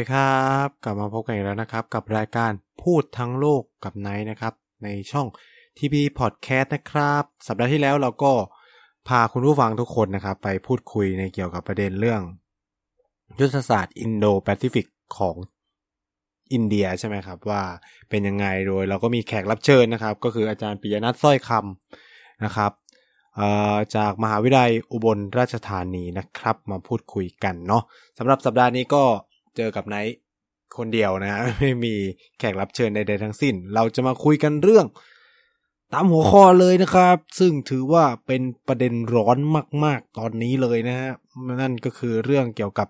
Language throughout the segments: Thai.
ดีครับ กลับมาพบกันอีกแล้วนะครับ กับรายการพูดทั้งโลกกับไนท์นะครับ ในช่อง TP Podcast นะครับ สัปดาห์ที่แล้วเราก็พาคุณผู้ฟังทุกคนนะครับ ไปพูดคุยในเกี่ยวกับประเด็นเรื่อง ยุทธศาสตร์อินโดแปซิฟิกของอินเดียใช่ไหมครับ ว่าเป็นยังไงโดย เราก็มีแขกรับเชิญนะครับ ก็คืออาจารย์ปิยนัทสร้อยคำนะครับจากมหาวิทยาลัยอุบลราชธานีนะครับ มาพูดคุยกันเนาะสำหรับสัปดาห์นี้ก็ จอกับไนท์คนเดียวนะไม่มีแขกรับเชิญใดๆทั้งสิ้น เราจะมาคุยกันเรื่อง ตามหัวข้อเลยนะครับ ซึ่งถือว่าเป็นประเด็นร้อนมาก ๆ ตอนนี้เลยนะฮะนั่นก็คือเรื่องเกี่ยวกับ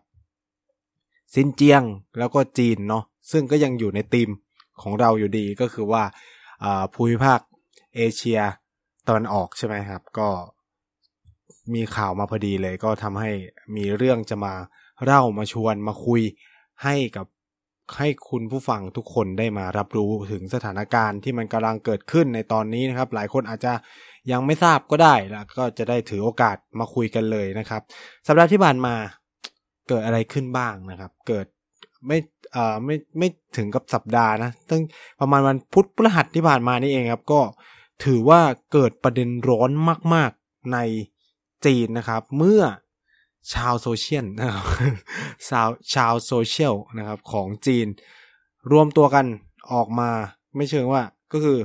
ซินเจียงแล้วก็จีนเนาะซึ่งก็ยังอยู่ในธีมของเราอยู่ดีก็คือว่าภูมิภาคเอเชียตะวันออกใช่ไหมครับ ก็มีข่าวมาพอดีเลย ก็ทำให้มีเรื่องจะมาเล่ามาชวนมาคุย ให้กับให้คุณผู้ฟังทุกคนได้มารับรู้ถึงสถานการณ์ที่มันกำลังเกิดขึ้นในตอนนี้นะครับ หลายคนอาจจะยังไม่ทราบก็ได้แล้วก็จะได้ถือโอกาสมาคุยกันเลยนะครับ สัปดาห์ที่ผ่านมาเกิดอะไรขึ้นบ้างนะครับ เกิดไม่เอ่อไม่ไม่ถึงกับสัปดาห์นะตั้งประมาณวันพุธพฤหัสที่ผ่านมานี่เองครับ ก็ถือว่าเกิดประเด็นร้อนมาก ๆในจีนนะครับ เมื่อ ชาวโซเชียลนะครับชาวชาวโซเชียลนะครับของจีน รวมตัวกันออกมาไม่เชิงว่าก็คือ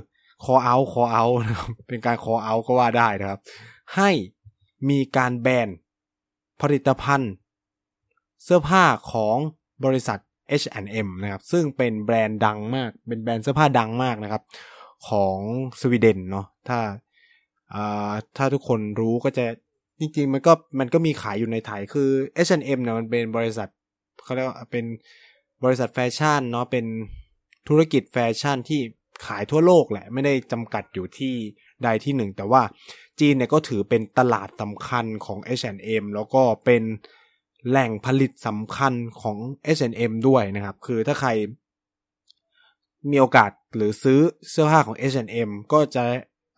คอเอาคอเอานะครับเป็นการคอเอาก็ว่าได้นะครับ ให้มีการแบนผลิตภัณฑ์ เสื้อผ้าของบริษัท H&M นะครับ ซึ่งเป็นแบรนด์ดังมาก เป็นแบรนด์เสื้อผ้าดังมากนะครับ ของสวีเดนเนาะถ้าถ้าทุกคนรู้ก็จะ จริงๆ มันก็มันก็มีขายอยู่ในไทยคือ H&M เนี่ยมันเป็นบริษัทเขาเรียกว่าเป็นบริษัทแฟชั่นเนาะเป็นธุรกิจแฟชั่นที่ขายทั่วโลกแหละ ไม่ได้จำกัดอยู่ที่ใดที่หนึ่ง แต่ว่าจีนเนี่ยก็ถือเป็นตลาดสำคัญของ H&M แล้วก็เป็นแหล่งผลิตสำคัญของ H&M ด้วยนะครับ คือถ้าใครมีโอกาสหรือซื้อเสื้อผ้าของ H&M ก็จะ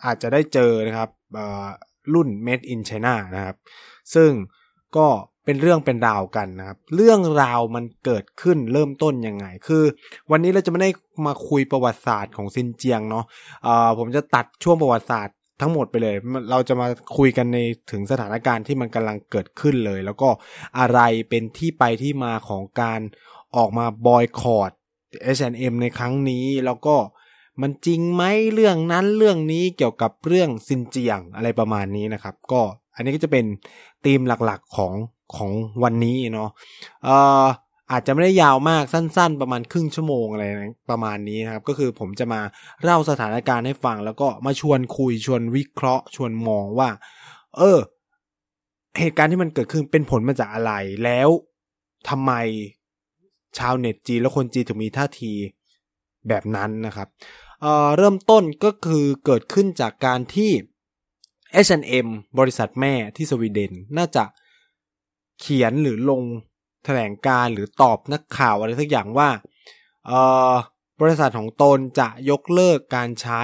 อาจจะได้เจอนะครับ รุ่น Made in China นะครับ ซึ่งก็เป็นเรื่องเป็นราวกันนะครับ เรื่องราวมันเกิดขึ้นเริ่มต้นยังไง คือ วันนี้เราจะไม่ได้มาคุยประวัติศาสตร์ของซินเจียงเนาะะผมจะตัดช่วงประวัติศาสตร์ทั้งหมดไปเลย เราจะมาคุยกันในถึงสถานการณ์ที่มันกำลังเกิดขึ้นเลย แล้วก็อะไรเป็นที่ไปที่มาของการออกมาบอยคอรด H&M ในครั้งนี้แล้วก็ มันจริงไหมเรื่องนั้นเรื่องนี้เกี่ยวกับเรื่องซินเจียงอะไรประมาณนี้นะครับ ก็อันนี้ก็จะเป็นธีมหลักๆของของวันนี้เนาะเอ่ออาจจะไม่ได้ยาวมากสั้น ๆ ประมาณครึ่งชั่วโมงอะไรนะประมาณนี้นะครับ ก็คือผมจะมาเล่าสถานการณ์ให้ฟัง แล้วก็มาชวนคุยชวนวิเคราะห์ ชวนมองว่า เออ เหตุการณ์ที่มันเกิดขึ้นเป็นผลมาจากอะไรแล้วทำไมชาวเน็ตจีนและคนจีนถึงมีท่าทีแบบนั้นนะครับ เริ่มต้นก็คือเกิดขึ้นจากการที่ H&M บริษัทแม่ที่สวีเดนน่าจะเขียนหรือลงแถลงการหรือตอบนักข่าวอะไรสักอย่างว่าบริษัทของตนจะยกเลิกการใช้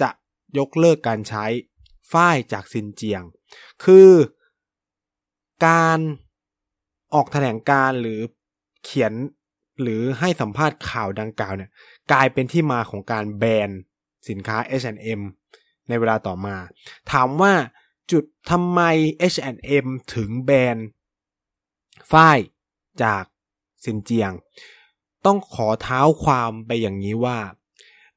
จะยกเลิกการใช้ฝ้ายจากซินเจียง คือการออกแถลงการหรือเขียนหรือให้สัมภาษณ์ข่าวดังกล่าวเนี่ย กลายเป็นที่มาของการแบนสินค้า H&M ในเวลาต่อมา ถามว่าจุดทำไม H&M ถึงแบนฝ้ายจากสินเจียง ต้องขอเท้าความไปอย่างนี้ว่า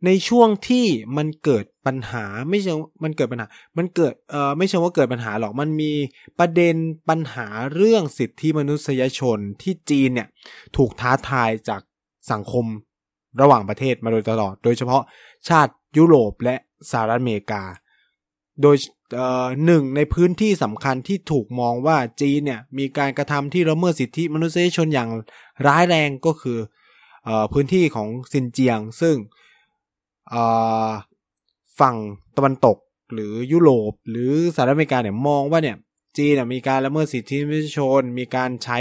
ในช่วงที่มันเกิดปัญหาไม่ใช่มันเกิดปัญหา มันเกิดเอ่อไม่ใช่ว่าเกิดปัญหาหรอกมันมีประเด็นปัญหาเรื่องสิทธิมนุษยชนที่จีนเนี่ยถูกท้าทายจากสังคม ระหว่างประเทศมาโดยตลอด โดยเฉพาะชาติยุโรปและสหรัฐอเมริกา โดยหนึ่งในพื้นที่สำคัญที่ถูกมองว่าจีนเนี่ยมีการกระทำที่ละเมิดสิทธิมนุษยชนอย่างร้ายแรงก็คืออพื้นที่ของซินเจียง ซึ่งฝั่งตะวันตกหรือยุโรป หรือสหรัฐอเมริกาเนี่ยมองว่าเนี่ยจีนมีการละเมิดสิทธิมนุษยชน มีการใช้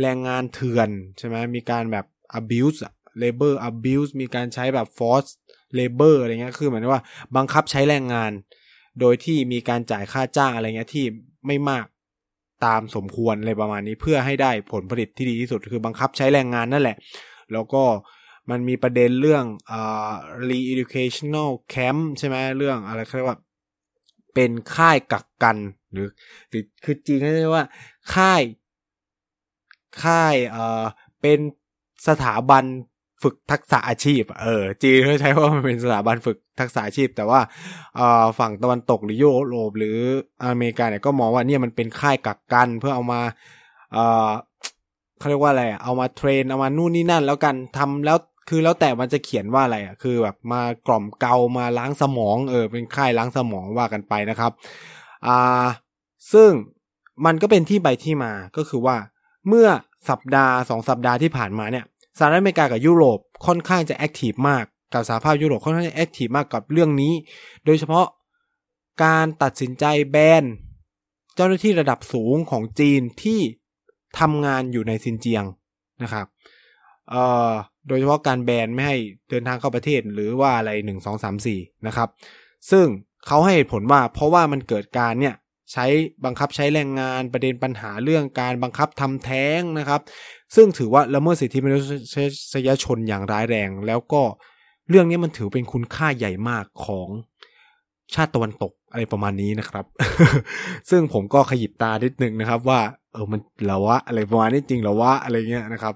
แรงงานเถื่อนใช่ไหมมีการแบบ abuse labor abuse มีการใช้แบบ force labor อะไรเงี้ยคือเหมือนว่าบังคับใช้แรงงาน โดยที่มีการจ่ายค่าจ้างอะไรเงี้ยที่ไม่มากตามสมควรอะไรประมาณนี้เพื่อให้ได้ผลผลิตที่ดีที่สุดคือบังคับใช้แรงงานนั่นแหละ แล้วก็มันมีประเด็นเรื่องอ่า re-educational camp ใช่ไหมเรื่องอะไรเขาเรียกว่าเป็นค่ายกักกันหรือหรือคือจริงเขาเรียกว่าค่าย ค่ายเอ่อเป็นสถาบัน ฝึกทักษะอาชีพ เออ จีนเขาใช้ว่ามันเป็นสถาบันฝึกทักษะอาชีพ แต่ว่าฝั่งตะวันตกหรือยุโรปหรืออเมริกาเนี่ยก็มองว่าเนี่ยมันเป็นค่ายกักกันเพื่อเอามาเออเขาเรียกว่าอะไรเอามาเทรน เอามานู่นนี่นั่น แล้วกันทำแล้วคือแล้วแต่มันจะเขียนว่าอะไรอะคือแบบมากล่อมเกามาล้างสมอง เออ เป็นค่ายล้างสมองว่ากันไปนะครับอ่าซึ่งมันก็เป็นที่ไปที่มาก็คือว่าเมื่อสัปดาห์สองสัปดาห์ที่ผ่านมาเนี่ย สหรัฐอเมริกากับยุโรปค่อนข้างจะ active มากกับสหภาพยุโรปค่อนข้างจะ active มากกับเรื่องนี้ โดยเฉพาะการตัดสินใจแบนเจ้าหน้าที่ระดับสูงของจีนที่ทำงานอยู่ในซินเจียงนะครับเอ่อโดยเฉพาะการแบนไม่ให้เดินทางเข้าประเทศหรือว่าอะไรหนึ่งสองสามสี่นะครับ ซึ่งเขาให้เหตุผลว่าเพราะว่ามันเกิดการเนี่ย ใช้บังคับใช้แรงงานประเด็นปัญหาเรื่องการบังคับทำแท้งนะครับ ซึ่งถือว่าละเมิดสิทธิมนุษยชนอย่างร้ายแรง แล้วก็เรื่องนี้มันถือเป็นคุณค่าใหญ่มากของชาติตะวันตกอะไรประมาณนี้นะครับ ซึ่งผมก็ขยิบตานิดนึงนะครับว่า เออมันหรอวะอะไรประมาณนี้จริงหรอวะอะไรเงี้ยนะครับ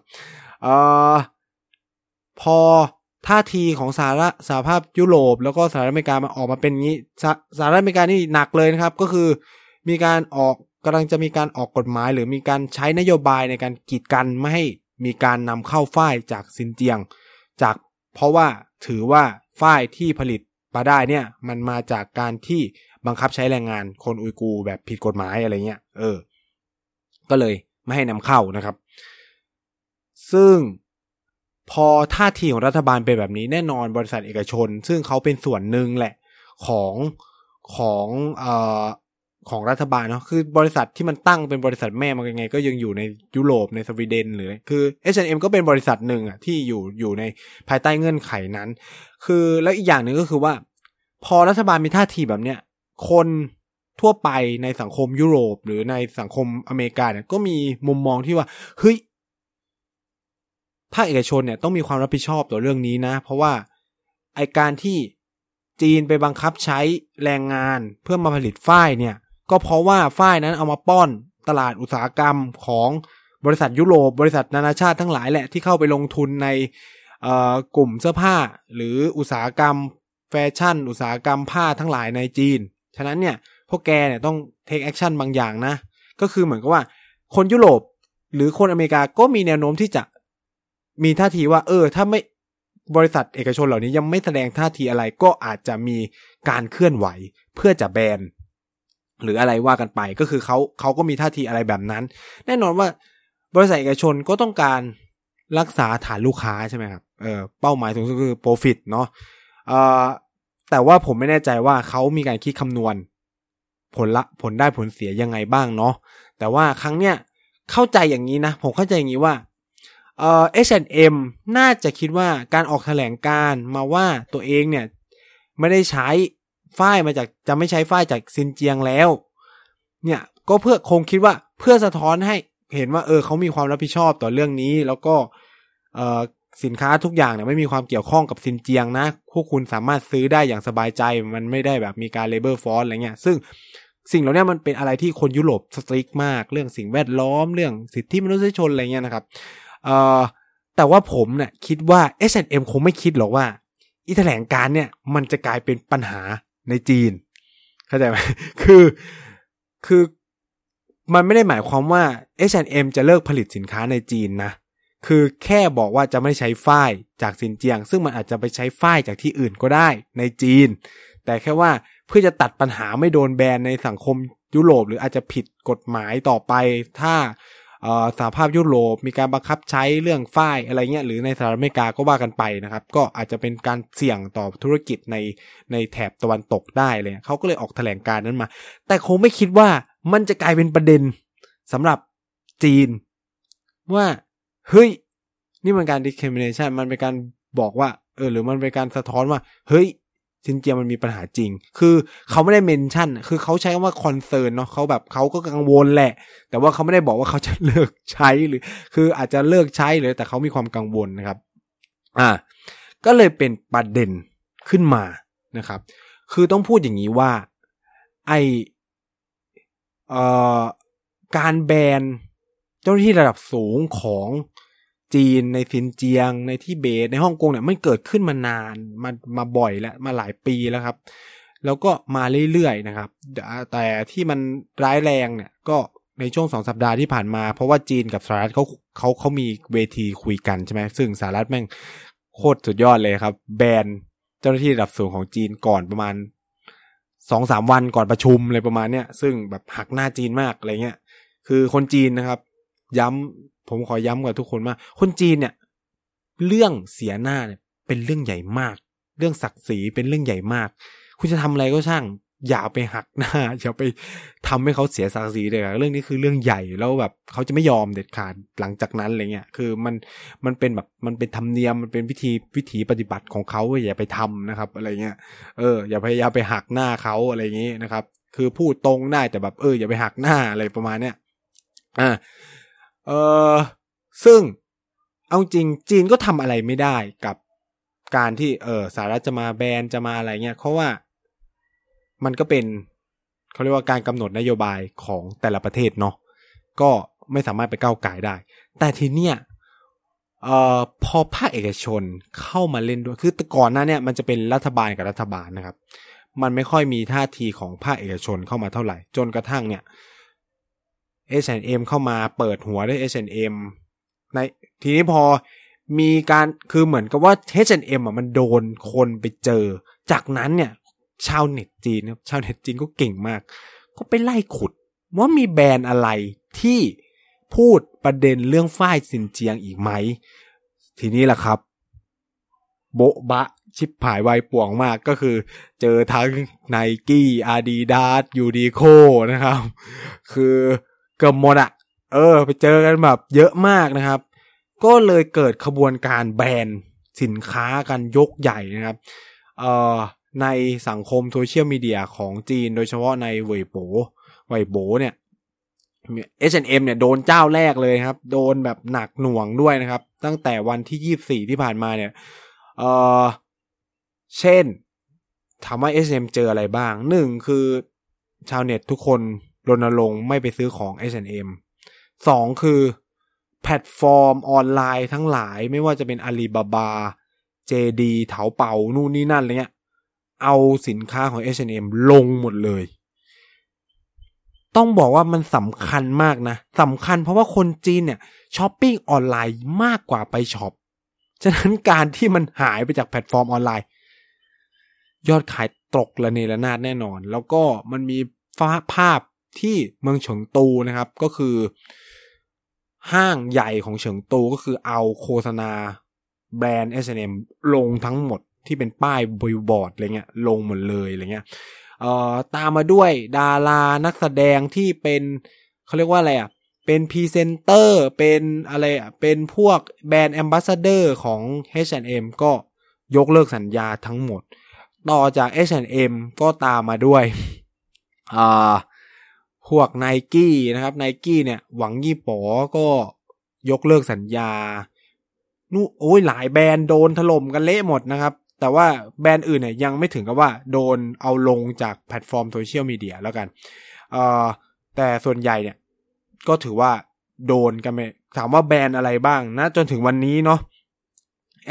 ออพอท่าทีของสหรัฐสหภาพยุโรป แล้วก็สหรัฐอเมริกามาออกมาเป็นงี้สหรัฐอเมริกานี่หนักเลยนะครับ ก็คือ มีการออกกำลังจะมีการออกกฎหมาย หรือมีการใช้นโยบายในการกีดกันไม่ให้มีการนำเข้าฝ้ายจากซินเจียง จากเพราะว่าถือว่าฝ้ายที่ผลิตมาได้เนี่ยมันมาจากการที่บังคับใช้แรงงานคนอุยกูแบบผิดกฎหมายอะไรเงี้ยเออ ก็เลยไม่ให้นำเข้านะครับ ซึ่งพอท่าทีของรัฐบาลเป็นแบบนี้แน่นอนบริษัทเอกชน ซึ่งเขาเป็นส่วนหนึ่งแหละของของเอ่อ ของรัฐบาลเนาะคือบริษัทที่มันตั้งเป็นบริษัทแม่มันยังไง ก็ยังอยู่ในยุโรปในสวีเดนหรือคือ H&M ก็เป็นบริษัทหนึ่งอะที่อยู่อยู่ในภายใต้เงื่อนไขนั้น คือแล้วอีกอย่างหนึ่งก็คือว่า พอรัฐบาลมีท่าทีแบบเนี้ยคนทั่วไปในสังคมยุโรป หรือในสังคมอเมริกาเนี่ยก็มีมุมมองที่ว่าเฮ้ยภาคเอกชนเนี่ยต้องมีความรับผิดชอบต่อเรื่องนี้นะ เพราะว่าไอการที่จีนไปบังคับใช้แรงงานเพื่อมาผลิตฝ้ายเนี่ย ก็เพราะว่าฝ้ายนั้นเอามาป้อนตลาดอุตสาหกรรมของบริษัทยุโรป บริษัทนานาชาติทั้งหลายแหละที่เข้าไปลงทุนในกลุ่มเสื้อผ้า หรืออุตสาหกรรมแฟชั่น อุตสาหกรรมผ้าทั้งหลายในจีน ฉะนั้นเนี่ยพวกแกเนี่ยต้อง take action บางอย่างนะ ก็คือเหมือนกับว่า คนยุโรปหรือคนอเมริกาก็มีแนวโน้มที่จะมีท่าทีว่า เออ ถ้าไม่บริษัทเอกชนเหล่านี้ยังไม่แสดงท่าทีอะไรก็อาจจะมีการเคลื่อนไหว เพื่อจะแบน หรืออะไรว่ากันไปก็คือเขาเขาก็มีท่าทีอะไรแบบนั้น แน่นอนว่าบริษัทเอกชนก็ต้องการรักษาฐานลูกค้าใช่ไหมครับเออเป้าหมายสูงสุดคือ profit เนาะเออแต่ว่าผมไม่แน่ใจว่าเขามีการคิดคำนวณ ผลละผลได้ผลเสียยังไงบ้างเนาะแต่ว่าครั้งเนี้ยเข้าใจอย่างนี้นะ ผมเข้าใจอย่างนี้ว่าเอ่อ H&M น่าจะคิดว่าการออกแถลงการณ์มาว่าตัวเองเนี่ยไม่ได้ใช้ ฝ้ายมาจากจะไม่ใช้ฝ้ายจากซินเจียงแล้ว เนี่ยก็เพื่อคงคิดว่าเพื่อสะท้อนให้เห็นว่าเออเขามีความรับผิดชอบต่อเรื่องนี้ แล้วก็เออสินค้าทุกอย่างเนี่ยไม่มีความเกี่ยวข้องกับซินเจียงนะ พวกคุณสามารถซื้อได้อย่างสบายใจ มันไม่ได้แบบมีการ labor force อะไรเงี้ย ซึ่งสิ่งเหล่านี้มันเป็นอะไรที่คนยุโรปสตริกมาก เรื่องสิ่งแวดล้อม เรื่องสิทธิมนุษยชนอะไรเงี้ยนะครับเอ่อแต่ว่าผมเนี่ยคิดว่า H&M คงไม่คิดหรอกว่า อีแถลงการเนี่ยมันจะกลายเป็นปัญหา ในจีน เข้าใจไหมคือคือมันไม่ได้หมายความว่า H&M จะเลิกผลิตสินค้าในจีนนะ คือแค่บอกว่าจะไม่ใช้ฝ้ายจากซินเจียง ซึ่งมันอาจจะไปใช้ฝ้ายจากที่อื่นก็ได้ในจีน แต่แค่ว่าเพื่อจะตัดปัญหาไม่โดนแบนในสังคมยุโรป หรืออาจจะผิดกฎหมายต่อไป ถ้า สหภาพยุโรปมีการบังคับใช้เรื่องฝ้ายอะไรเงี้ยหรือในสหรัฐอเมริกาก็ว่ากันไปนะครับ ก็อาจจะเป็นการเสี่ยงต่อธุรกิจในในแถบตะวันตกได้เลยเขาก็เลยออกแถลงการนั้นมา แต่คงไม่คิดว่ามันจะกลายเป็นประเด็นสำหรับจีน ว่าเฮ้ย นี่มันการ discrimination มันเป็นการบอกว่า เออ หรือมันเป็นการสะท้อนว่า เฮ้ย ซินเจียงมันมีปัญหาจริง คือเขาไม่ได้ mention คือเขาใช้คำว่า concern เนาะเขาแบบเขาก็กังวลแหละ แต่ว่าเขาไม่ได้บอกว่าเขาจะเลิกใช้หรือ คืออาจจะเลิกใช้เลยแต่เขามีความกังวลนะครับ อ่า ก็เลยเป็นประเด็นขึ้นมานะครับ คือต้องพูดอย่างนี้ว่า ไอเอ่อการแบนเจ้าหน้าที่ระดับสูงของ จีน ในซินเจียง ในที่เบตในฮ่องกงเนี่ยมันเกิดขึ้นมานานมามาบ่อยแล้วมาหลายปีแล้วครับ แล้วก็มาเรื่อยๆนะครับ แต่ที่มันร้ายแรงเนี่ยก็ในช่วงสองสัปดาห์ที่ผ่านมา เพราะว่าจีนกับสหรัฐเขาเขาเขามีเวทีคุยกันใช่ไหมซึ่งสหรัฐแม่งโคตรสุดยอดเลยครับ แบนเจ้าหน้าที่ระดับสูงของจีนก่อนประมาณสองสามวันก่อนประชุมเลยประมาณเนี้ยซึ่งแบบหักหน้าจีนมากอะไรเงี้ยคือคนจีนนะครับ ย้ำ ผมขอย้ำกับทุกคนว่าคนจีนเนี่ย เรื่องเสียหน้าเนี่ยเป็นเรื่องใหญ่มาก เรื่องศักดิ์ศรีเป็นเรื่องใหญ่มาก คุณจะทำอะไรก็ช่าง อย่าไปหักหน้าอย่าไปทำให้เขาเสียศักดิ์ศรีเลยเรื่องนี้คือเรื่องใหญ่แล้วแบบเขาจะไม่ยอมเด็ดขาดหลังจากนั้นอะไรเงี้ยคือมันมันเป็นแบบมันเป็นธรรมเนียมมันเป็นวิธีวิถีปฏิบัติของเขาอย่าไปทำนะครับ อะไรเงี้ยเอออย่าพยายามไปหักหน้าเขาอะไรเงี้ยนะครับ คือพูดตรงได้แต่แบบเอออย่าไปหักหน้าอะไรประมาณเนี้ยอ่า เออซึ่งเอาจริงจีนก็ทำอะไรไม่ได้กับการที่เออสหรัฐจะมาแบนจะมาอะไรเงี้ยเพราะว่ามันก็เป็นเขาเรียกว่าการกำหนดนโยบายของแต่ละประเทศเนาะก็ไม่สามารถไปก้าวไก่ได้ แต่ทีเนี้ยเอ่อพอภาคเอกชนเข้ามาเล่นด้วยคือแต่ก่อนหน้าเนี่ยมันจะเป็นรัฐบาลกับรัฐบาลนะครับ มันไม่ค่อยมีท่าทีของภาคเอกชนเข้ามาเท่าไหร่ จนกระทั่งเนี่ย H&M เข้ามาเปิดหัวด้วย H&M ในทีนี้พอมีการคือเหมือนกับว่า H&M อะมันโดนคนไปเจอ จากนั้นเนี่ย ชาวเน็ตจีนนะชาวเน็ตจีนก็เก่งมาก ก็ไปไล่ขุด ว่ามีแบรนด์อะไรที่พูดประเด็นเรื่องฝ้ายสินเจียงอีกไหม ทีนี้แหละครับ โบบะชิบผายไวป่วงมากก็คือ เจอทั้งไนกี้อาดิดาสยูดีโคนะครับ คือ กือบหมดอะเออ ไปเจอกันแบบเยอะมากนะครับ ก็เลยเกิดขบวนการแบนสินค้ากันยกใหญ่นะครับเอ่อในสังคมโซเชียลมีเดียของจีนโดยเฉพาะในเว่ยโบเว่ยโบเนี่ย H&M เนี่ยโดนเจ้าแรกเลยครับ โดนแบบหนักหน่วงด้วยนะครับ ตั้งแต่วันที่ยี่สี่ที่ผ่านมาเนี่ยเออเช่นถามว่า H&M เจออะไรบ้างหนึ่งคือชาวเน็ตทุกคน รณรงค์ไม่ไปซื้อของ H&M สองคือแพลตฟอร์มออนไลน์ทั้งหลายไม่ว่าจะเป็นอาลีบาบา JD เถาเป่านู่นนี่นั่นอะไรเงี้ย เอาสินค้าของ H&M ลงหมดเลย ต้องบอกว่ามันสำคัญมากนะสำคัญเพราะว่าคนจีนเนี่ยช้อปปิ้งออนไลน์มากกว่าไปช็อป ฉะนั้นการที่มันหายไปจากแพลตฟอร์มออนไลน์ ยอดขายตกระเนระนาดแน่นอน แล้วก็มันมีภาพ ที่เมืองเฉิงตูนะครับ ก็คือ ห้างใหญ่ของเฉิงตูก็คือเอาโฆษณาแบรนด์ H&M ลงทั้งหมดที่เป็นป้ายบิลบอร์ดอะไรเงี้ยลงหมดเลยอะไรเงี้ยเอ่อตามมาด้วยดารานักแสดงที่เป็นเขาเรียกว่าอะไรอะเป็นพรีเซนเตอร์เป็นอะไรอะเป็นพวก brand ambassador ของ H&M ก็ยกเลิกสัญญาทั้งหมด ต่อจาก H&M ก็ตามมาด้วยอ่า พวกไนกี้นะครับไนกี้เนี่ย หวังยี่ป๋อก็ยกเลิกสัญญา นู่โอ้ยหลายแบรนด์โดนถล่มกันเละหมดนะครับ แต่ว่าแบรนด์อื่นเนี่ยยังไม่ถึงกับว่าโดนเอาลงจากแพลตฟอร์มโซเชียลมีเดียแล้วกันเอ่อแต่ส่วนใหญ่เนี่ยก็ถือว่าโดนกันไปถามว่าแบรนด์อะไรบ้างนะจนถึงวันนี้เนาะ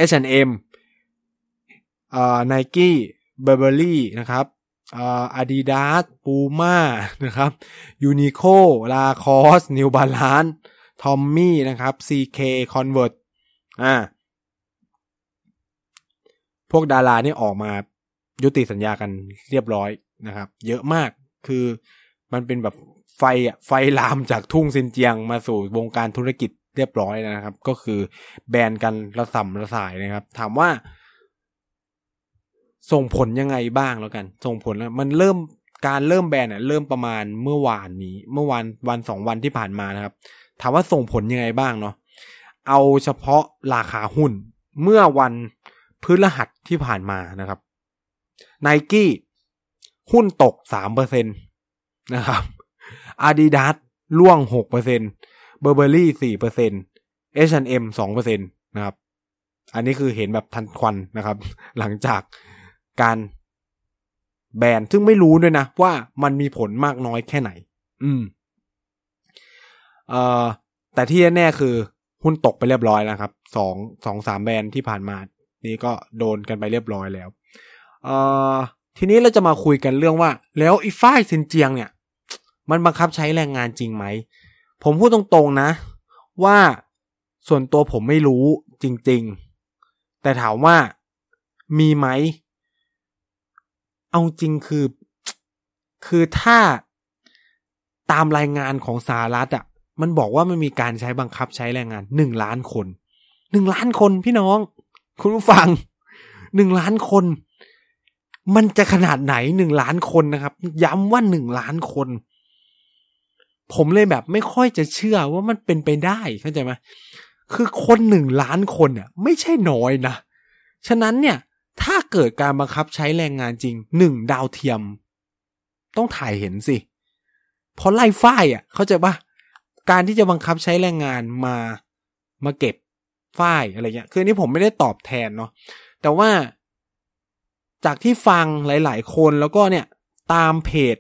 H&M เอ่อไนกี้เบอร์เบอรี่นะครับ อาดิดาสพูม่านะครับ Uniqlo Lacoste New Balance Tommy นะครับ CK Converse อ่าพวกดารานี่ออกมายุติสัญญากันเรียบร้อยนะครับ เยอะมากคือมันเป็นแบบไฟอะไฟลามจากทุ่งซินเจียงมาสู่วงการธุรกิจเรียบร้อยนะครับ ก็คือแบนกันระส่ำระสายนะครับ ถามว่า ส่งผลยังไงบ้างแล้วกัน ส่งผลแล้วมันเริ่มการเริ่มแบนเนี่ยเริ่มประมาณเมื่อวานนี้ เมื่อวันวันสองวันที่ผ่านมานะครับ ถามว่าส่งผลยังไงบ้างเนาะเอาเฉพาะราคาหุ้น เมื่อวันพฤหัสที่ผ่านมานะครับไนกี้หุ้นตกสามเปอร์เซ็นต์นะครับอาดิดาสล่วงหกเปอร์เซ็นต์เบอร์เบอรี่สี่เปอร์เซ็นต์ H&M สองเปอร์เซ็นต์นะครับ อันนี้คือเห็นแบบทันควันนะครับ หลังจาก การแบนซึ่งไม่รู้ด้วยนะ ว่ามันมีผลมากน้อยแค่ไหน อืม เอ่อ แต่ที่แน่ๆคือ หุ้นตกไปเรียบร้อยแล้วครับสองสองสามแบรนด์ที่ผ่านมา นี่ก็โดนกันไปเรียบร้อยแล้ว เอ่อ ทีนี้เราจะมาคุยกันเรื่องว่า แล้วอ้ฝ้ายซินเจียงเนี่ย มันบังคับใช้แรงงานจริงไหม ผมพูดตรงๆนะ ว่าส่วนตัวผมไม่รู้จริง ๆ แต่ถามว่ามีไหม เอาจริงคือ คือถ้าตามรายงานของสหรัฐอะ มันบอกว่ามันมีการใช้บังคับใช้แรงงานหนึ่งล้านคนหนึ่งล้านคนพี่น้อง คุณผู้ฟังหนึ่งล้านคน มันจะขนาดไหนหนึ่งล้านคนนะครับ ย้ำว่าหนึ่งล้านคน ผมเลยแบบไม่ค่อยจะเชื่อว่ามันเป็นไปได้เข้าใจไหมคือคนหนึ่งล้านคนเนี่ย ไม่ใช่น้อยนะ ฉะนั้นเนี่ย ถ้าเกิดการบังคับใช้แรงงานจริงหนึ่งดาวเทียม ต้องถ่ายเห็นสิเพราะไล่ฝ้ายอะ เข้าใจปะการที่จะบังคับใช้แรงงานมามาเก็บฝ้ายอะไรเงี้ย คืออันนี้ผมไม่ได้ตอบแทนเนาะแต่ว่าจากที่ฟังหลาย ๆ คนแล้วก็เนี่ยตามเพจ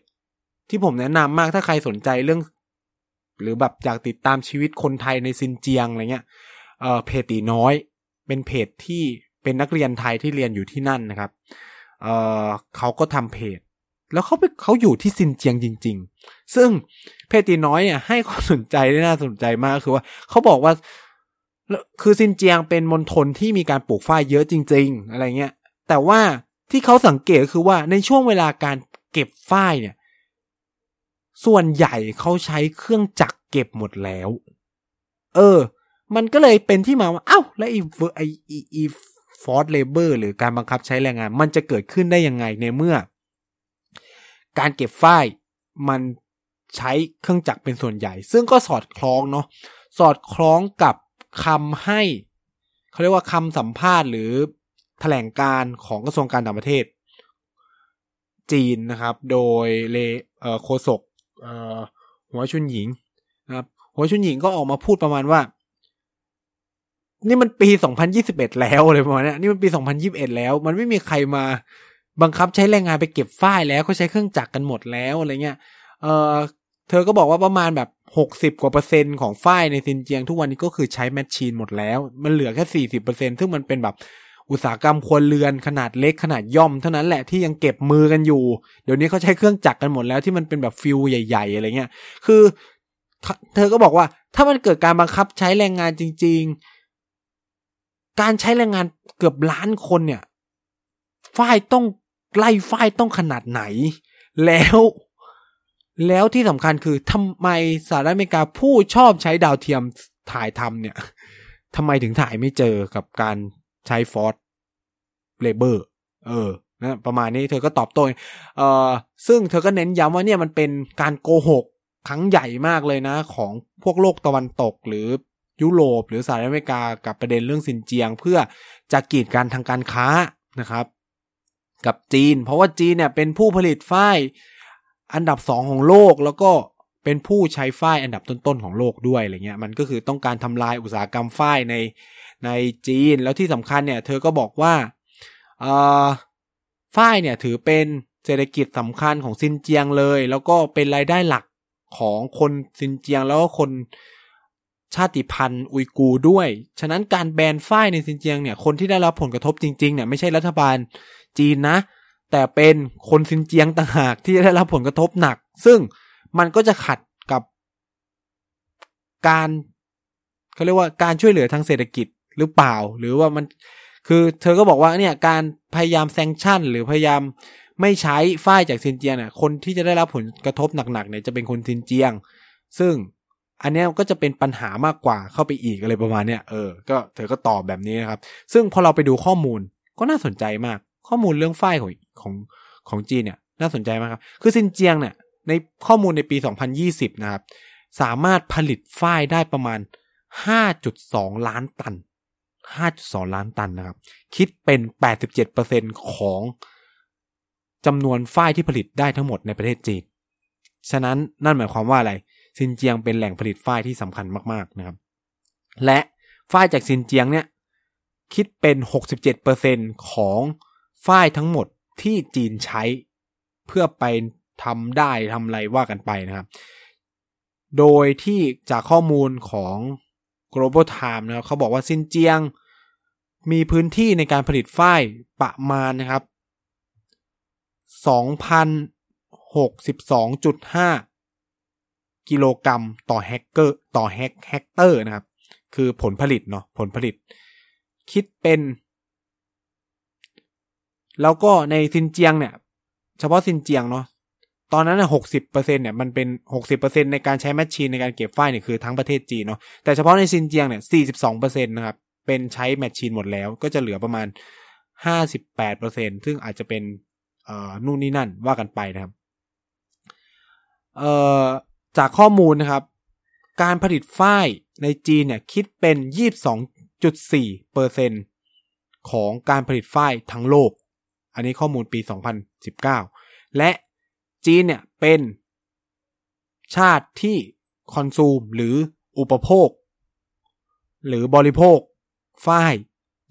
ที่ผมแนะนำมากถ้าใครสนใจเรื่อง หรือแบบอยากติดตามชีวิตคนไทยในซินเจียงอะไรเงี้ยเออเพจตีน้อย เป็นเพจที่ เป็นนักเรียนไทยที่เรียนอยู่ที่นั่นนะครับเเขาก็ทำเพจ แล้วเขาไปเขาอยู่ที่ซินเจียงจริง ๆ ซึ่งเพจตีน้อยเนี่ยให้ความสนใจได้น่าสนใจมากคือว่าเขาบอกว่าคือซินเจียงเป็นมณฑลที่มีการปลูกฝ้ายเยอะจริง ๆ อะไรเงี้ย แต่ว่าที่เขาสังเกตคือว่าในช่วงเวลาการเก็บฝ้ายเนี่ย ส่วนใหญ่เขาใช้เครื่องจักรเก็บหมดแล้ว เออ มันก็เลยเป็นที่มาว่าอ้าวแล้วไอ้ไอ้ไอ้ ฟอร์ดเลเบอร์หรือการบังคับใช้แรงงาน มันจะเกิดขึ้นได้ยังไงในเมื่อ การเก็บฝ้ายมันใช้เครื่องจักรเป็นส่วนใหญ่ ซึ่งก็สอดคล้องเนาะสอดคล้องกับคำให้เขาเรียกว่าคำสัมภาษณ์หรือแถลงการของกระทรวงการต่างประเทศ จีนนะครับ โดยเลเออโคศกหัวชุนหญิงนะครับหัวชุนหญิงก็ออกมาพูดประมาณว่า นี่มันปี2021แล้วเลยประมาณนี้นี่มันปี2021แล้ว มันไม่มีใครมาบังคับใช้แรงงานไปเก็บฝ้ายแล้วเขาใช้เครื่องจักรกันหมดแล้วอะไรเงี้ย เออเธอก็บอกว่าประมาณแบบหกสิบกว่าเปอร์เซ็นต์ของฝ้ายในซินเจียงทุกวันนี้ก็คือใช้แมชชีนหมดแล้ว มันเหลือแค่สี่สิบเปอร์เซ็นซึ่งมันเป็นแบบอุตสาหกรรมครัวเรือนขนาดเล็กขนาดย่อมเท่านั้นแหละที่ยังเก็บมือกันอยู่ เดี๋ยวนี้เขาใช้เครื่องจักรกันหมดแล้วที่มันเป็นแบบฟิวใหญ่ ๆ อะไรเงี้ย คือ เธอก็บอกว่าถ้ามันเกิดการบังคับใช้แรงงานจริง ๆ การใช้แรงงานเกือบล้านคนเนี่ย ฝ้ายต้องไล่ฝ้ายต้องขนาดไหน แล้ว แล้วที่สำคัญคือทำไมสหรัฐอเมริกาผู้ชอบใช้ดาวเทียมถ่ายทำเนี่ยทำไมถึงถ่ายไม่เจอกับการใช้ฟอร์ดเลเบอร์ เออนะประมาณนี้เธอก็ตอบโต้เออซึ่งเธอก็เน้นย้ำว่าเนี่ยมันเป็นการโกหกครั้งใหญ่มากเลยนะ ของพวกโลกตะวันตกหรือ ยุโรป หรือสหรัฐอเมริกากับประเด็นเรื่องสินเจียง เพื่อจะกีดกันทางการค้านะครับ กับจีน เพราะว่าจีนเนี่ยเป็นผู้ผลิตฝ้ายอันดับสองของโลกแล้วก็เป็นผู้ใช้ฝ้ายอันดับต้นๆของโลกด้วยอะไรเงี้ยมันก็คือต้องการทำลายอุตสาหกรรมฝ้ายในในจีนแล้วที่สำคัญเนี่ย เธอก็บอกว่าเอ่อฝ้ายเนี่ยถือเป็นเศรษฐกิจสำคัญของซินเจียงเลย แล้วก็เป็นรายได้หลักของคนซินเจียงแล้วก็คน ชาติพันธุ์อุยกูด้วย ฉะนั้นการแบนฝ้ายในซินเจียงเนี่ย คนที่ได้รับผลกระทบจริงๆเนี่ยไม่ใช่รัฐบาลจีนนะ แต่เป็นคนซินเจียงต่างหากที่ได้รับผลกระทบหนัก ซึ่งมันก็จะขัดกับการเขาเรียกว่าการช่วยเหลือทางเศรษฐกิจหรือเปล่า หรือว่ามันคือเธอก็บอกว่าเนี่ยการพยายาม sanction หรือพยายามไม่ใช้ฝ้ายจากซินเจียงเนี่ยคนที่จะได้รับผลกระทบหนักๆเนี่ยจะเป็นคนซินเจียง ซึ่ง อันนี้ก็จะเป็นปัญหามากกว่าเข้าไปอีกอะไรประมาณเนี้ยเออก็เธอก็ตอบแบบนี้นะครับ ซึ่งพอเราไปดูข้อมูลก็น่าสนใจมาก ข้อมูลเรื่องฝ้ายของของของจีนเนี่ยน่าสนใจมากครับ คือซินเจียงเนี่ยในข้อมูลในปี 2020 นะครับ สามารถผลิตฝ้ายได้ประมาณ 5.2 ล้านตัน 5.2 ล้านตันนะครับ คิดเป็น 87%ของจำนวนฝ้ายที่ผลิตได้ทั้งหมดในประเทศจีน ฉะนั้นนั่นหมายความว่าอะไร ซินเจียงเป็นแหล่งผลิตฝ้ายที่สำคัญมากๆนะครับ และฝ้ายจากซินเจียงเนี่ยคิดเป็น 67%ของฝ้ายทั้งหมดที่จีนใช้เพื่อไปทำได้ทำอะไรว่ากันไปนะครับ โดยที่จากข้อมูลของ Global Times นะครับเขาบอกว่าซินเจียง มีพื้นที่ในการผลิตฝ้ายประมาณนะครับ 2,062.5 กิโลกรัมต่อแฮกเกอร์ต่อแฮกแฮกเตอร์นะครับ คือผลผลิตเนาะผลผลิต คิดเป็น แล้วก็ในซินเจียงเนี่ย เฉพาะซินเจียงเนาะตอนนั้นหกสิบเปอร์เซ็นต์เนี่ยมันเป็นหกสิบเปอร์เซ็นต์ในการใช้ machine ในการเก็บฝ้ายเนี่ยคือทั้งประเทศจีนเนาะแต่เฉพาะในซินเจียงเนี่ยสี่สิบสองเปอร์เซ็นต์นะครับเป็นใช้ machine หมดแล้ว ก็จะเหลือประมาณห้าสิบแปดเปอร์เซ็นต์ซึ่งอาจจะเป็นเอ่อนู่นนี่นั่นว่ากันไปนะครับ เอ่อ จากข้อมูลนะครับ การผลิตฝ้ายในจีนเนี่ยคิดเป็นยี่สิบสองจุดสี่เปอร์เซ็นต์ของการผลิตฝ้ายทั้งโลก อันนี้ข้อมูลปี 2019 และจีนเนี่ยเป็นชาติที่คอนซูมหรืออุปโภค หรือบริโภคฝ้าย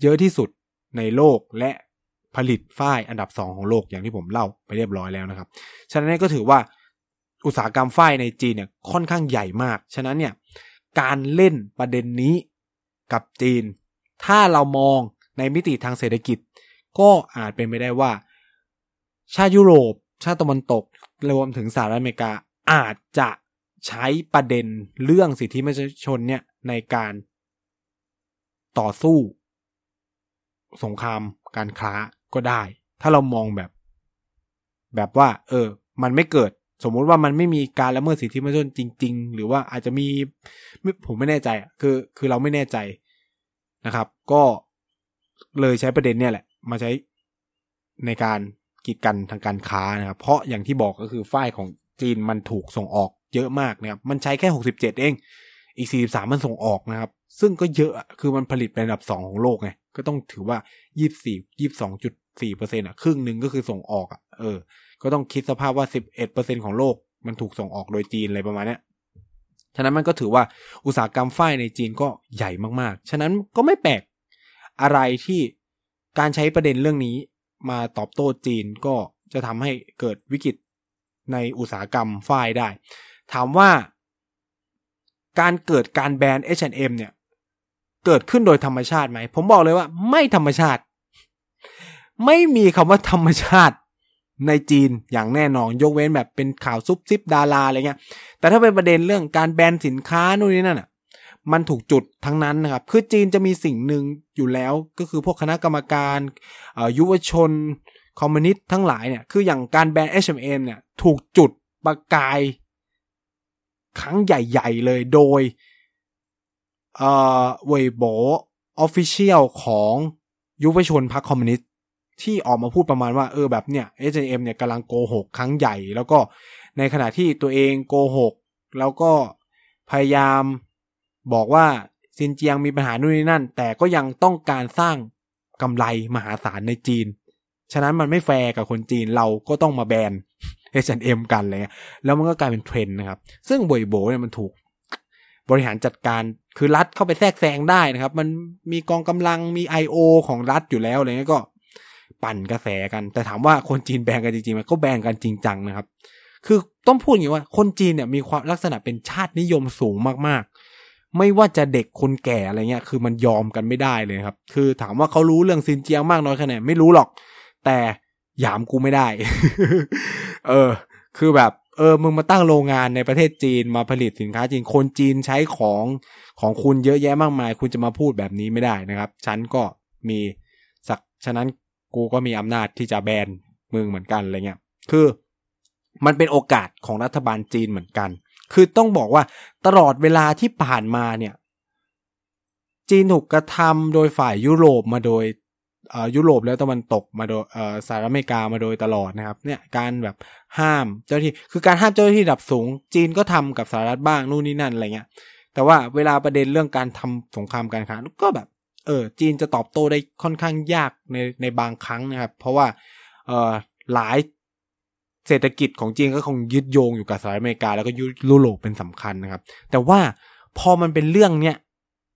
เยอะที่สุดในโลกและผลิตฝ้ายอันดับสองของโลกอย่างที่ผมเล่าไปเรียบร้อยแล้วนะครับ ฉะนั้นก็ถือว่า อุตสาหกรรมฝ้ายในจีนเนี่ยค่อนข้างใหญ่มาก ฉะนั้นเนี่ยการเล่นประเด็นนี้กับจีน ถ้าเรามองในมิติทางเศรษฐกิจ ก็อาจเป็นไปได้ว่า ชาติยุโรป ชาติตะวันตก รวมถึงสหรัฐอเมริกาอาจจะใช้ประเด็นเรื่องสิทธิมนุษยชนเนี่ยในการต่อสู้ สงครามการค้าก็ได้ ถ้าเรามองแบบ แบบว่า เออ มันไม่เกิด สมมุติว่ามันไม่มีการละเมิดสิทธิมนุษยชนจริง ๆ หรือว่าอาจจะมีผมไม่แน่ใจคือคือเราไม่แน่ใจนะครับ ก็เลยใช้ประเด็นเนี่ยแหละ มาใช้ในการกีดกันทางการค้านะครับ เพราะอย่างที่บอกก็คือฝ้ายของจีนมันถูกส่งออกเยอะมากนะครับ มันใช้แค่หกสิบเจ็ดเอง อีกสี่สามมันส่งออกนะครับ ซึ่งก็เยอะคือมันผลิตเป็นอันดับสองของโลกไง ก็ต้องถือว่ายี่สี่ยี่สองจุดสี่เปอร์เซ็นต์อะ ครึ่งหนึ่งก็คือส่งออกอะ เออ ก็ต้องคิดสภาพว่าสิบเอ็ดเปอร์เซ็นของโลกมันถูกส่งออกโดยจีนอะไรประมาณนี้ฉะนั้นมันก็ถือว่าอุตสาหกรรมฝ้ายในจีนก็ใหญ่มากๆ ฉะนั้นก็ไม่แปลกอะไรที่การใช้ประเด็นเรื่องนี้มาตอบโต้จีนก็จะทำให้เกิดวิกฤตในอุตสาหกรรมฝ้ายได้ ถามว่า การเกิดการแบน H&M เนี่ย เกิดขึ้นโดยธรรมชาติไหม ผมบอกเลยว่า ไม่ธรรมชาติ ไม่มีคำว่าธรรมชาติ ในจีนอย่างแน่นอนยกเว้นแบบเป็นข่าวซุบซิบดาราอะไรเงี้ย แต่ถ้าเป็นประเด็นเรื่องการแบนสินค้านู่นนี่นั่นอะมันถูกจุดทั้งนั้นนะครับ คือจีนจะมีสิ่งหนึ่งอยู่แล้วก็คือพวกคณะกรรมการยุวชน คอมมิวนิสต์ทั้งหลายเนี่ย คืออย่างการแบน H&M เนี่ย ถูกจุดประกาย ครั้งใหญ่ ๆ เลยโดย เอ่อเวยโบออฟฟิเชียลของยุวชนพรรคคอมมิวนิสต์ ที่ออกมาพูดประมาณว่าเออแบบเนี่ย H&M เนี่ยกำลังโกหกครั้งใหญ่ แล้วก็ในขณะที่ตัวเองโกหก แล้วก็พยายามบอกว่าซินเจียงมีปัญหานู่นนี่นั่น แต่ก็ยังต้องการสร้างกำไรมหาศาลในจีน ฉะนั้นมันไม่แฟร์กับคนจีนเราก็ต้องมาแบน H&M กันเลย แล้วมันก็กลายเป็นเทรนด์นะครับ ซึ่งบอยคอตเนี่ยมันถูก บริหารจัดการคือรัฐเข้าไปแทรกแซงได้นะครับ มันมีกองกำลังมี I.O. ของรัฐอยู่แล้วอะไรเงี้ยก็ ปั่นกระแสกัน แต่ถามว่าคนจีนแบนกันจริงๆมันก็แบนกันจริงจังนะครับ คือต้องพูดอย่างว่าคนจีนเนี่ยมีความลักษณะเป็นชาตินิยมสูงมากๆ ไม่ว่าจะเด็กคนแก่อะไรเงี้ย คือมันยอมกันไม่ได้เลยครับ คือถามว่าเขารู้เรื่องซินเจียงมากน้อยแค่ไหนไม่รู้หรอก แต่หยามกูไม่ได้ เออ คือแบบเออ มึงมาตั้งโรงงานในประเทศจีนมาผลิตสินค้าจีน คนจีนใช้ของของคุณเยอะแยะมากมาย คุณจะมาพูดแบบนี้ไม่ได้นะครับ ฉันก็มีสัก ฉะนั้น กูก็มีอำนาจที่จะแบนมึงเหมือนกันอะไรเงี้ยคือมันเป็นโอกาสของรัฐบาลจีนเหมือนกัน คือต้องบอกว่าตลอดเวลาที่ผ่านมาเนี่ย จีนถูกกระทำโดยฝ่ายยุโรปมาโดยยุโรปแล้วตะวันตกมาโดยสหรัฐอเมริกามาโดยตลอดนะครับ เนี่ยการแบบห้ามเจ้าหน้าที่คือการห้ามเจ้าหน้าที่ดับสูง จีนก็ทำกับสหรัฐบ้างนู่นนี่นั่นอะไรเงี้ยแต่ว่าเวลาประเด็นเรื่องการทำสงครามการค้าก็แบบ เออจีนจะตอบโต้ได้ค่อนข้างยากในในบางครั้งนะครับ เพราะว่าเออหลายเศรษฐกิจของจีนก็คงยึดโยงอยู่กับสหรัฐอเมริกาแล้วก็ยุโรปเป็นสำคัญนะครับ แต่ว่าพอมันเป็นเรื่องเนี้ย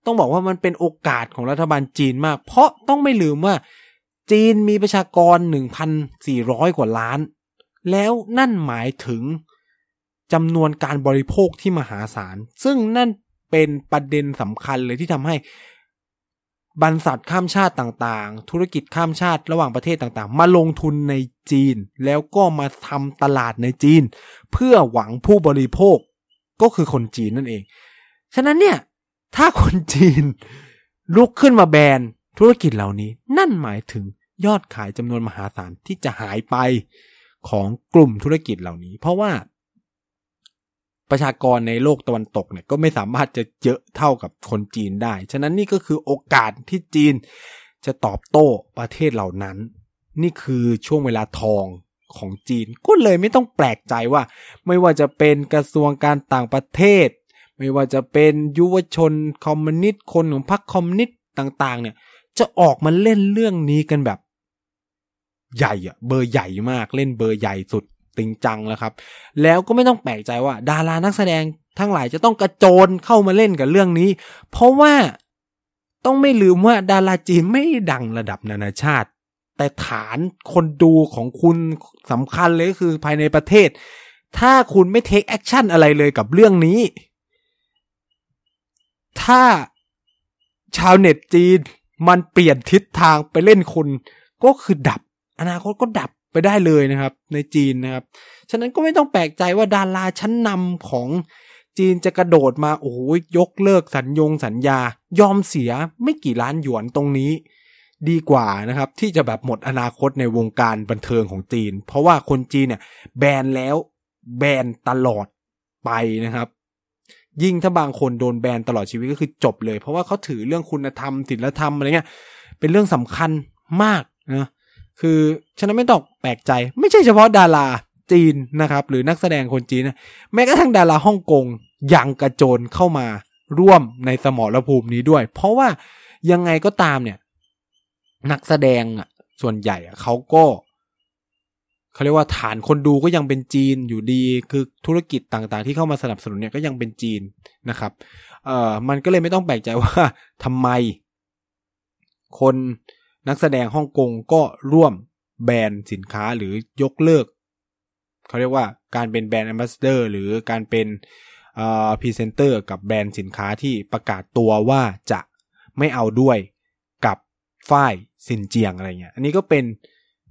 ต้องบอกว่ามันเป็นโอกาสของรัฐบาลจีนมาก เพราะต้องไม่ลืมว่าจีนมีประชากร 1,400 กว่าล้าน แล้วนั่นหมายถึงจำนวนการบริโภคที่มหาศาล ซึ่งนั่นเป็นประเด็นสำคัญเลยที่ทำให้ บรรษัทข้ามชาติต่างๆ ธุรกิจข้ามชาติระหว่างประเทศต่างๆ มาลงทุนในจีน แล้วก็มาทำตลาดในจีน เพื่อหวังผู้บริโภคก็คือคนจีนนั่นเอง ฉะนั้นเนี่ย ถ้าคนจีน ลุกขึ้นมาแบนธุรกิจเหล่านี้ นั่นหมายถึงยอดขายจำนวนมหาศาลที่จะหายไปของกลุ่มธุรกิจเหล่านี้ เพราะว่า ประชากรในโลกตะวันตกเนี่ยก็ไม่สามารถจะเยอะเท่ากับคนจีนได้ ฉะนั้นนี่ก็คือโอกาสที่จีนจะตอบโต้ประเทศเหล่านั้น นี่คือช่วงเวลาทองของจีน ก็เลยไม่ต้องแปลกใจว่า ไม่ว่าจะเป็นกระทรวงการต่างประเทศ ไม่ว่าจะเป็นยุวชนคอมมิวนิสต์คนของพรรคคอมมิวนิสต์ต่างๆ เนี่ย จะออกมาเล่นเรื่องนี้กันแบบ ใหญ่อะเบอร์ใหญ่มากเล่นเบอร์ใหญ่สุด ติงจังแล้วครับ แล้วก็ไม่ต้องแปลกใจว่า ดารานักแสดงทั้งหลายจะต้องกระโจนเข้ามาเล่นกับเรื่องนี้ เพราะว่าต้องไม่ลืมว่าดาราจีนไม่ดังระดับนานาชาติ แต่ฐานคนดูของคุณสำคัญเลยก็คือภายในประเทศ ถ้าคุณไม่ take action อะไรเลยกับเรื่องนี้ ถ้าชาวเน็ตจีนมันเปลี่ยนทิศทางไปเล่นคุณก็คือดับ อนาคตก็ดับ ไปได้เลยนะครับ ในจีนนะครับ ฉะนั้นก็ไม่ต้องแปลกใจว่าดาราชั้นนำของจีนจะกระโดดมาโอ้โหยกเลิกสัญญงสัญญา ยอมเสียไม่กี่ล้านหยวนตรงนี้ ดีกว่านะครับ ที่จะแบบหมดอนาคตในวงการบันเทิงของจีน เพราะว่าคนจีนเนี่ย แบนแล้วแบนตลอดไปนะครับ ยิ่งถ้าบางคนโดนแบนตลอดชีวิตก็คือจบเลย เพราะว่าเขาถือเรื่องคุณธรรมศีลธรรมอะไรเงี้ยเป็นเรื่องสำคัญมากนะ คือฉะนั้นไม่ต้องแปลกใจ ไม่ใช่เฉพาะดาราจีนนะครับ หรือนักแสดงคนจีนนะแม้กระทั่งดาราฮ่องกงยังกระโจนเข้ามาร่วมในสมรภูมินี้ด้วย เพราะว่ายังไงก็ตามเนี่ย นักแสดงอะส่วนใหญ่อะเขาก็เขาเรียกว่าฐานคนดูก็ยังเป็นจีนอยู่ดี คือธุรกิจต่างๆ ที่เข้ามาสนับสนุนเนี่ยก็ยังเป็นจีนนะครับ เอ่อมันก็เลยไม่ต้องแปลกใจว่าทำไม คน นักแสดงฮ่องกงก็ร่วมแบนสินค้าหรือยกเลิก เขาเรียกว่าการเป็นแบรนด์แอมบาสเดอร์หรือการเป็นพรีเซนเตอร์กับแบรนด์สินค้าที่ประกาศตัวว่าจะไม่เอาด้วยกับฝ้ายซินเจียงอะไรเงี้ย อันนี้ก็เป็น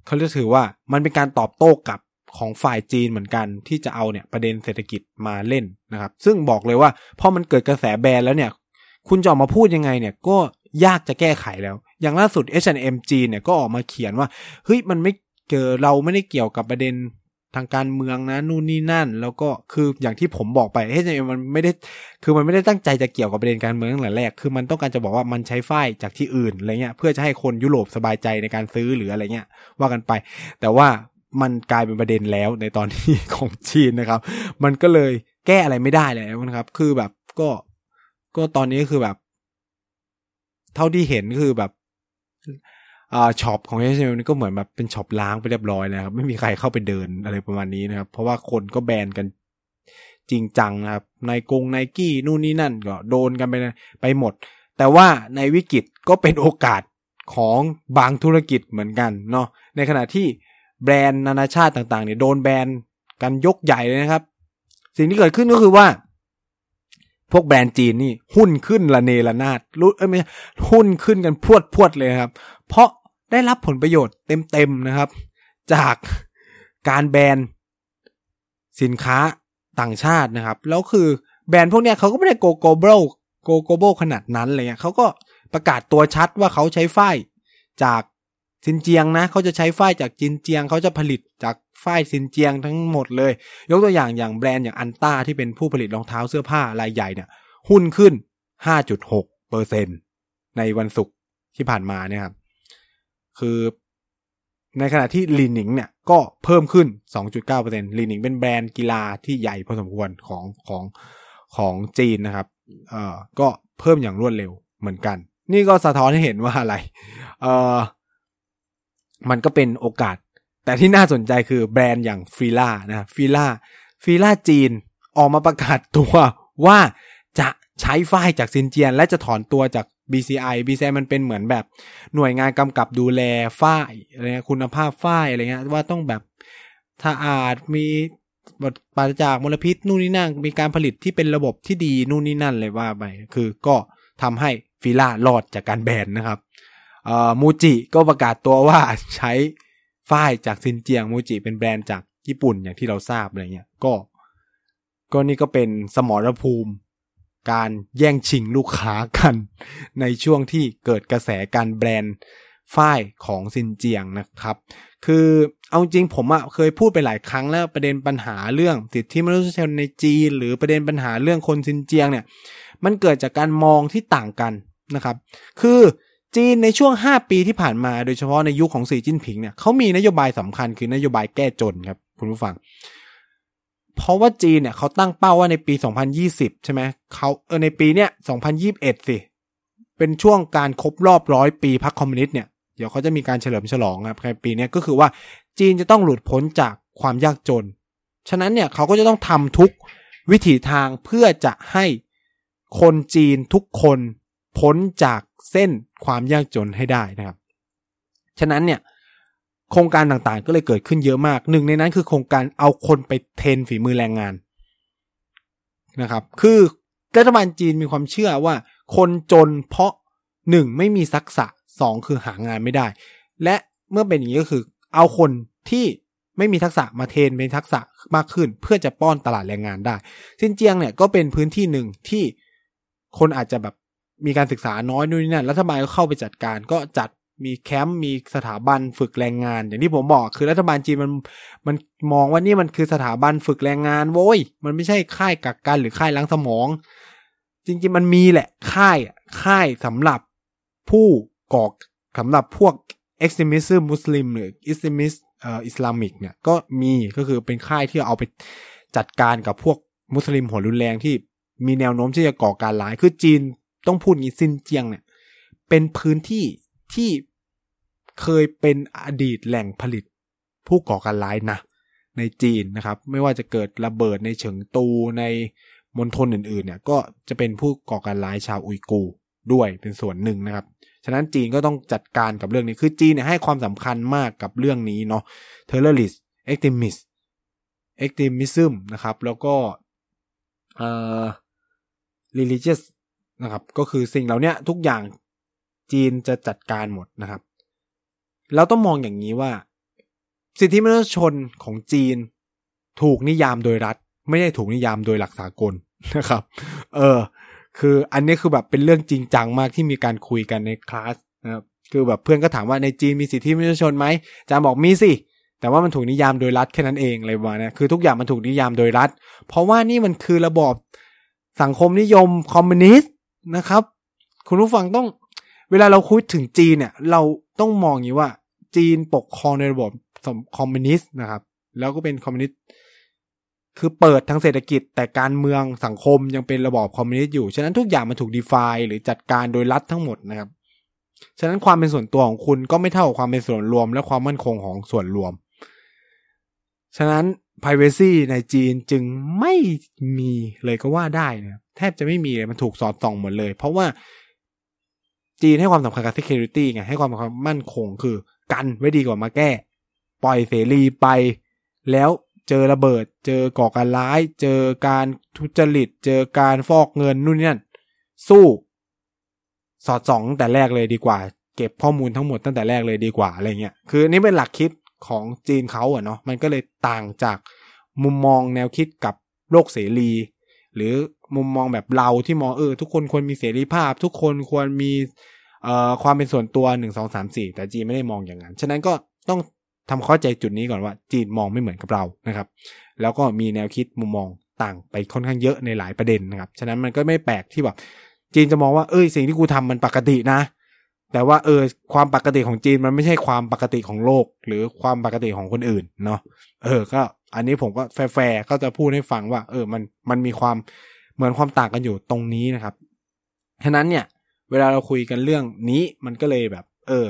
เขาเรียกถือว่ามันเป็นการตอบโต้กับของฝ่ายจีนเหมือนกันที่จะเอาเนี่ยประเด็นเศรษฐกิจมาเล่นนะครับ ซึ่งบอกเลยว่าพอมันเกิดกระแสแบรนด์แล้วเนี่ย คุณจะออกมาพูดยังไงเนี่ยก็ยากจะแก้ไขแล้ว อย่างล่าสุด H&M จีนเนี่ยก็ออกมาเขียนว่าเฮ้ยมันไม่เกิดเราไม่ได้เกี่ยวกับประเด็นทางการเมืองนะนู่นนี่นั่น แล้วก็คืออย่างที่ผมบอกไป H&M มันไม่ได้คือมันไม่ได้ตั้งใจจะเกี่ยวกับประเด็นการเมืองตั้งแต่แรกคือมันต้องการจะบอกว่ามันใช้ฝ้ายจากที่อื่นอะไรเงี้ยเพื่อจะให้คนยุโรปสบายใจในการซื้อหรืออะไรเงี้ยว่ากันไป แต่ว่ามันกลายเป็นประเด็นแล้วในตอนที่ของจีนนะครับ มันก็เลยแก้อะไรไม่ได้แล้วนะครับ คือแบบก็ก็ตอนนี้คือแบบ เท่าที่เห็นคือแบบ ช็อปของ H&M นี่ก็เหมือนแบบเป็นช็อปล้างไปเรียบร้อยแล้วครับ ไม่มีใครเข้าไปเดินอะไรประมาณนี้นะครับ เพราะว่าคนก็แบนกันจริงจังนะครับไนกงไนกี้นู่นนี่นั่นก็โดนกันไปไปหมด แต่ว่าในวิกฤตก็เป็นโอกาสของบางธุรกิจเหมือนกันเนาะในขณะที่แบรนด์นานาชาติต่างๆเนี่ยโดนแบนกันยกใหญ่เลยนะครับ สิ่งที่เกิดขึ้นก็คือว่า พวกแบรนด์จีนนี่หุ้นขึ้นละเนระนาดรู้เอ้ยไม่หุ้นขึ้นกันพวดพวดเลยครับ เพราะได้รับผลประโยชน์เต็มๆนะครับ จากการแบนสินค้าต่างชาตินะครับ แล้วคือแบรนด์พวกเนี้ยเขาก็ไม่ได้ go global go global ขนาดนั้นเลยเงี้ยเขาก็ประกาศตัวชัดว่าเขาใช้ฝ้ายจาก ซินเจียงนะเขาจะใช้ฝ้ายจากซินเจียงเขาจะผลิตจากฝ้ายซินเจียงทั้งหมดเลย ยกตัวอย่างอย่างแบรนด์อย่างอันต้าที่เป็นผู้ผลิตรองเท้าเสื้อผ้ารายใหญ่เนี่ยหุ้นขึ้น 5.6เปอร์เซ็นในวันศุกร์ที่ผ่านมาเนี่ยครับคือในขณะที่ลีนิงเนี่ยก็เพิ่มขึ้น 2.9%ลีนิงเป็นแบรนด์กีฬาที่ใหญ่พอสมควรของของของจีนนะครับ เอ่อ ก็เพิ่มอย่างรวดเร็วเหมือนกัน นี่ก็สะท้อนให้เห็นว่าอะไร เอ่อ มันก็เป็นโอกาส แต่ที่น่าสนใจคือแบรนด์อย่างฟีล่านะฟีล่าฟีล่าจีนออกมาประกาศตัวว่าจะใช้ฝ้ายจากซินเจียน และจะถอนตัวจาก BCI BCI มันเป็นเหมือนแบบหน่วยงานกำกับดูแลฝ้ายอะไรเงี้ยคุณภาพฝ้ายอะไรเงี้ยว่าต้องแบบถ้าอาจมีบทปราศจากมลพิษนู่นนี่นั่นมีการผลิตที่เป็นระบบที่ดีนู่นนี่นั่นเลยว่าไปคือก็ทำให้ฟิล่ารอดจากการแบนนะครับ มูจิก็ประกาศตัวว่าใช้ฝ้ายจากซินเจียงมูจิเป็นแบรนด์จากญี่ปุ่นอย่างที่เราทราบอะไรเงี้ยก็ ก็นี่ก็เป็นสมรภูมิ การแย่งชิงลูกค้ากัน ในช่วงที่เกิดกระแสการแบรนด์ฝ้ายของซินเจียงนะครับ คือเอาจริงผมอะเคยพูดไปหลายครั้งแล้วประเด็นปัญหาเรื่องสิทธิมนุษยชนในจีน หรือประเด็นปัญหาเรื่องคนซินเจียงเนี่ย มันเกิดจากการมองที่ต่างกันนะครับ คือ จีนในช่วง 5 ปีที่ผ่านมาโดยเฉพาะในยุคขของสีจิ้นผิงเนี่ยเขามีนโยบายสำคัญคือนโยบายแก้จนครับคุณผู้ฟัง เพราะว่าจีนเนี่ยเขาตั้งเป้าว่าในปี 2020 ใช่ไหมเขาเออในปีเนี้ย2021 สิ เป็นช่วงการครบรอบร้อยปีพรรคคอมมิวนิสต์เนี่ยเดี๋ยวเขาจะมีการเฉลิมฉลองครับในปีนี้ก็คือว่าจีนจะต้องหลุดพ้นจากความยากจน ฉะนั้นเนี่ยเขาก็จะต้องทำทุกวิถีทางเพื่อจะให้คนจีนทุกคน พ้นจากเส้นความยากจนให้ได้นะครับ ฉะนั้นเนี่ยโครงการต่างๆ ก็เลยเกิดขึ้นเยอะมากหนึ่งในนั้นคือโครงการเอาคนไปเทรนฝีมือแรงงานนะครับ คือรัฐบาลจีนมีความเชื่อว่า คนจนเพราะหนึ่งไม่มีทักษะสองคือหางานไม่ได้ และเมื่อเป็นอย่างนี้ก็คือ เอาคนที่ไม่มีทักษะมา train เป็นทักษะมากขึ้น เพื่อจะป้อนตลาดแรงงานได้ซินเจียงเนี่ยก็เป็นพื้นที่หนึ่งที่คนอาจจะแบบ มีการศึกษาน้อยนู่นนี่นั่นรัฐบาลก็เข้าไปจัดการก็จัดมีแคมป์มีสถาบันฝึกแรงงาน อย่างที่ผมบอกคือรัฐบาลจีนมันมันมองว่านี่มันคือสถาบันฝึกแรงงานโว้ยมันไม่ใช่ค่ายกักกันหรือค่ายล้างสมอง จริงๆมันมีแหละค่ายค่ายสำหรับผู้ก่อสำหรับพวก extremism มุสลิมหรือ extremist เอ่ออิสลามิกเนี่ยก็มีก็คือเป็นค่ายที่เอาไปจัดการกับพวกมุสลิมหัวรุนแรงที่มีแนวโน้มที่จะก่อการร้ายคือจีน ต้องพูดงี้ซินเจียงเนี่ย เป็นพื้นที่ที่เคยเป็นอดีตแหล่งผลิตผู้ก่อการร้ายนะในจีนนะครับ ไม่ว่าจะเกิดระเบิดในเฉิงตูในมณฑลอื่นๆเนี่ยก็จะเป็นผู้ก่อการร้ายชาวอุยกูด้วยเป็นส่วนหนึ่งนะครับ ฉะนั้นจีนก็ต้องจัดการกับเรื่องนี้ คือจีนเนี่ยให้ความสำคัญมากกับเรื่องนี้เนาะ terrorist extremist extremism นะครับ แล้วก็เอ่อ religious นะครับ ก็คือสิ่งเหล่านี้ทุกอย่างจีนจะจัดการหมดนะครับ เราต้องมองอย่างนี้ว่า สิทธิมนุษยชนของจีน ถูกนิยามโดยรัฐ ไม่ได้ถูกนิยามโดยหลักสากลนะครับ เออ คืออันนี้คือแบบเป็นเรื่องจริงจังมากที่มีการคุยกันในคลาสนะครับคือแบบเพื่อนก็ถามว่าในจีนมีสิทธิมนุษยชนไหมจามบอกมีสิแต่ว่ามันถูกนิยามโดยรัฐแค่นั้นเองเลยว่านะคือทุกอย่างมันถูกนิยามโดยรัฐ เพราะว่านี่มันคือระบอบสังคมนิยมคอมมิวนิสต์ นะครับ คุณผู้ฟังต้องเวลาเราคุยถึงจีนเนี่ย เราต้องมองอย่างนี้ว่า จีนปกครองในระบบคอมมิวนิสต์นะครับ แล้วก็เป็นคอมมิวนิสต์คือเปิดทางเศรษฐกิจแต่การเมืองสังคมยังเป็นระบอบคอมมิวนิสต์อยู่ ฉะนั้นทุกอย่างมันถูก define หรือจัดการโดยรัฐทั้งหมดนะครับ ฉะนั้นความเป็นส่วนตัวของคุณก็ไม่เท่ากับความเป็นส่วนรวม และความมั่นคงของส่วนรวม ฉะนั้น privacy ในจีนจึงไม่มีเลยก็ว่าได้นะแทบจะไม่มีเลยมันถูกสอดส่องหมดเลย เพราะว่าจีนให้ความสำคัญกับ security ไงให้ความมั่นคงคือ กันไว้ดีกว่ามาแก้ ปล่อยเสรีไป แล้วเจอระเบิด เจอก่อการร้าย เจอการทุจริต เจอการฟอกเงินนู่นนี่นั่นสู้ สอดส่องตั้งแต่แรกเลยดีกว่า เก็บข้อมูลทั้งหมดตั้งแต่แรกเลยดีกว่าอะไรเงี้ยคือนี่เป็นหลักคิดของจีนเขาอะเนาะมันก็เลยต่างจาก มุมมองแนวคิดกับโลกเสรี หรือมุมมองแบบเราที่มองเออ ทุกคนควรมีเสรีภาพ ทุกคนควรมีเอ่อความเป็นส่วนตัวหนึ่งสองสามสี่แต่จีนไม่ได้มองอย่างนั้น ฉะนั้นก็ต้องทำเข้าใจจุดนี้ก่อนว่า จีนมองไม่เหมือนกับเรานะครับ แล้วก็มีแนวคิดมุมมองต่างไปค่อนข้างเยอะในหลายประเด็นนะครับ ฉะนั้นมันก็ไม่แปลกที่แบบจีนจะมองว่าเอ้ยสิ่งที่กูทำมันปกตินะ แต่ว่าเออความปกติของจีนมันไม่ใช่ความปกติของโลก หรือความปกติของคนอื่นเนาะเออก็อันนี้ผมก็แฟร์ก็จะพูดให้ฟังว่า เออมันมันมีความเหมือนความต่างกันอยู่ตรงนี้นะครับฉะนั้นเนี่ย เวลาเราคุยกันเรื่องนี้มันก็เลยแบบ เออ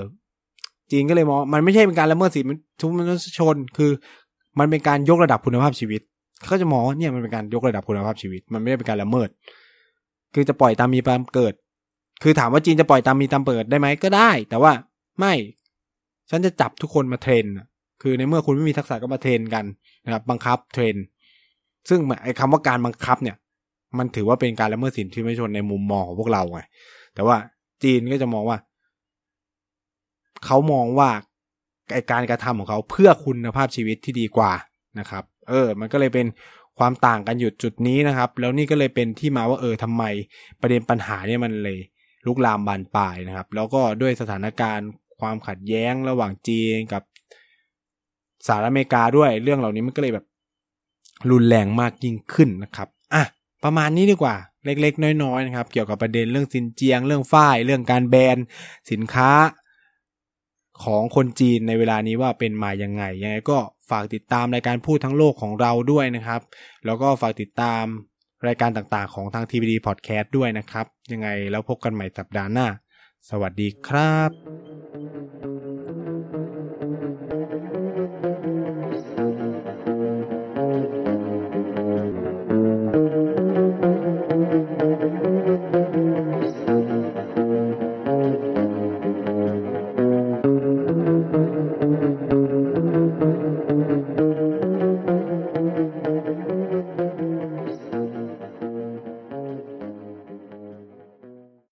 จีนก็เลยมองมันไม่ใช่เป็นการละเมิดสิทธิมนุษยชนคือ มันเป็นการยกระดับคุณภาพชีวิตเขาจะมองว่าเนี่ยมันเป็นการยกระดับคุณภาพชีวิต มันไม่ได้เป็นการละเมิด คือจะปล่อยตามมีตามเกิด คือถามว่าจีนจะปล่อยตามมีตามเปิดได้ไหมก็ได้ แต่ว่าไม่ ฉันจะจับทุกคนมาเทรนคือในเมื่อคุณไม่มีทักษะก็มาเทรนกันนะครับ บังคับเทรน ซึ่งไอ้คำว่าการบังคับเนี่ย มันถือว่าเป็นการละเมิดสิทธิมนุษยชนในมุมมองของพวกเราไงแต่ว่าจีนก็จะมองว่าเขามองว่าการกระทำของเขาเพื่อคุณภาพชีวิตที่ดีกว่านะครับ เออ มันก็เลยเป็นความต่างกันอยู่จุดนี้นะครับ แล้วนี่ก็เลยเป็นที่มาว่าเออทำไมประเด็นปัญหาเนี่ยมันเลย ลุกลามบานปลายนะครับ แล้วก็ด้วยสถานการณ์ความขัดแย้งระหว่างจีนกับสหรัฐอเมริกาด้วยเรื่องเหล่านี้มันก็เลยแบบ รุนแรงมากยิ่งขึ้นนะครับอะประมาณนี้ดีกว่า เล็กๆ น้อยๆนะครับ เกี่ยวกับประเด็นเรื่องซินเจียง เรื่องฝ้ายเรื่องการแบนสินค้าของคนจีนในเวลานี้ว่าเป็นมายังไงยังไงก็ฝากติดตามรายการพูดทั้งโลกของเราด้วยนะครับ แล้วก็ฝากติดตาม รายการต่างๆของทาง TPD Podcast ด้วยนะครับ ยังไงแล้วพบกันใหม่สัปดาห์หน้า สวัสดีครับ